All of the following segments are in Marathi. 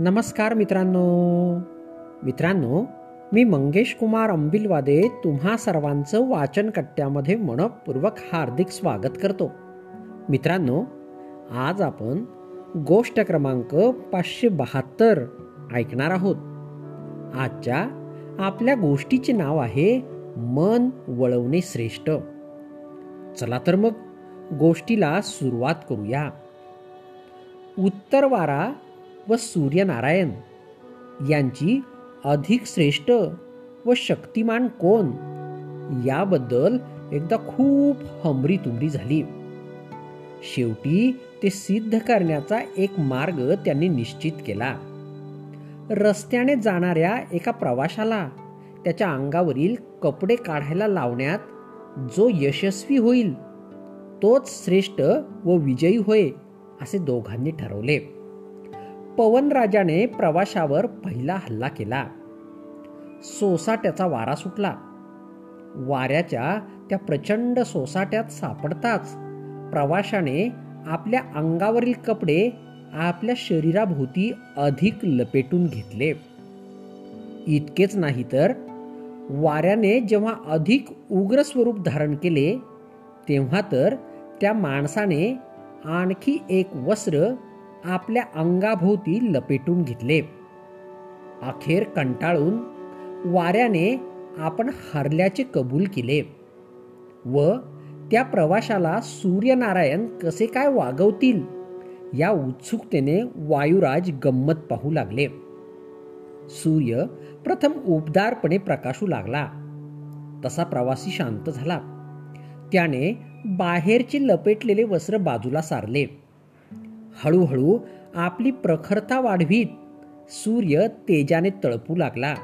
नमस्कार मित्रांनो. मित्रांनो मी मंगेश कुमार अंबिलवादे तुम्हा सर्वांचं वाचनकट्ट्यामध्ये मनपूर्वक हार्दिक स्वागत करतो. मित्रांनो आज आपण गोष्ट क्रमांक पाचशे बहात्तर ऐकणार आहोत. आजच्या आपल्या गोष्टीचे नाव आहे मन वळवणे श्रेष्ठ. चला तर मग गोष्टीला सुरुवात करूया. उत्तरवारा व सूर्यनारायण. यांची अधिक श्रेष्ठ व शक्तिमान कोण? याबद्दल एकदा खूप हमरी तुमरी झाली. शेवटी ते सिद्ध करण्याचा एक मार्ग त्यांनी निश्चित केला. रस्त्याने जाणाऱ्या एका प्रवाशाला त्याच्या अंगावरील कपडे काढायला लावण्यात जो यशस्वी होईल तोच श्रेष्ठ व विजयी होय असे दोघांनी ठरवले. पवनराजाने प्रवाशावर पहिला हल्ला केला. सोसाट्याचा वारा सुटला. वाऱ्याच्या त्या प्रचंड सोसाट्यात सापडताच प्रवाशाने आपल्या अंगावरील कपडे आपल्या शरीराभोवती अधिक लपेटून घेतले. इतकेच नाही तर वाऱ्याने जेव्हा अधिक उग्र स्वरूप धारण केले तेव्हा तर त्या माणसाने आणखी एक वस्त्र आपल्या अंगाभोवती लपेटून घेतले. अखेर कंटाळून वाऱ्याने आपण हरल्याचे कबूल केले. व त्या प्रवाशाला सूर्यनारायण कसे काय वागवतील या उत्सुकतेने वायुराज गंमत पाहू लागले. सूर्य प्रथम उबदारपणे प्रकाशू लागला. तसा प्रवासी शांत झाला. त्याने बाहेरचे लपेटलेले वस्त्र बाजूला सारले. हळूहळू आपली प्रखरता वाढवीत. सूर्य तेजाने तळपू लागला.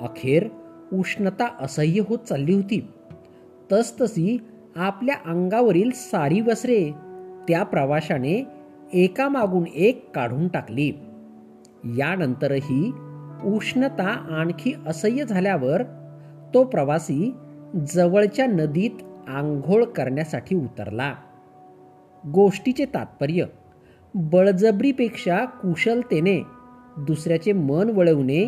अखेर उष्णता असह्य होत चालली होती. तसतशी आपल्या अंगावरील सारी वसरे त्या प्रवाशाने एकामागून एक काढून टाकली. यानंतरही उष्णता आणखी असह्य झाल्यावर तो प्रवासी जवळच्या नदीत आंघोळ करण्यासाठी उतरला. गोष्टीचे तात्पर्य बळजबरीपेक्षा कुशलतेने दुसऱ्याचे मन वळवणे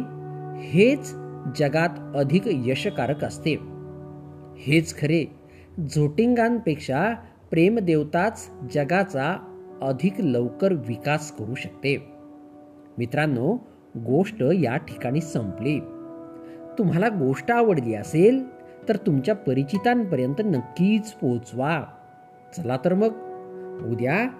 हेच जगात अधिक यशकारक असते. हेच खरे झोटिंगांपेक्षा प्रेमदेवताच जगाचा अधिक लवकर विकास करू शकते. मित्रांनो गोष्ट या ठिकाणी संपली. तुम्हाला गोष्ट आवडली असेल तर तुमच्या परिचितांपर्यंत नक्कीच पोचवा चला तर मग उद्या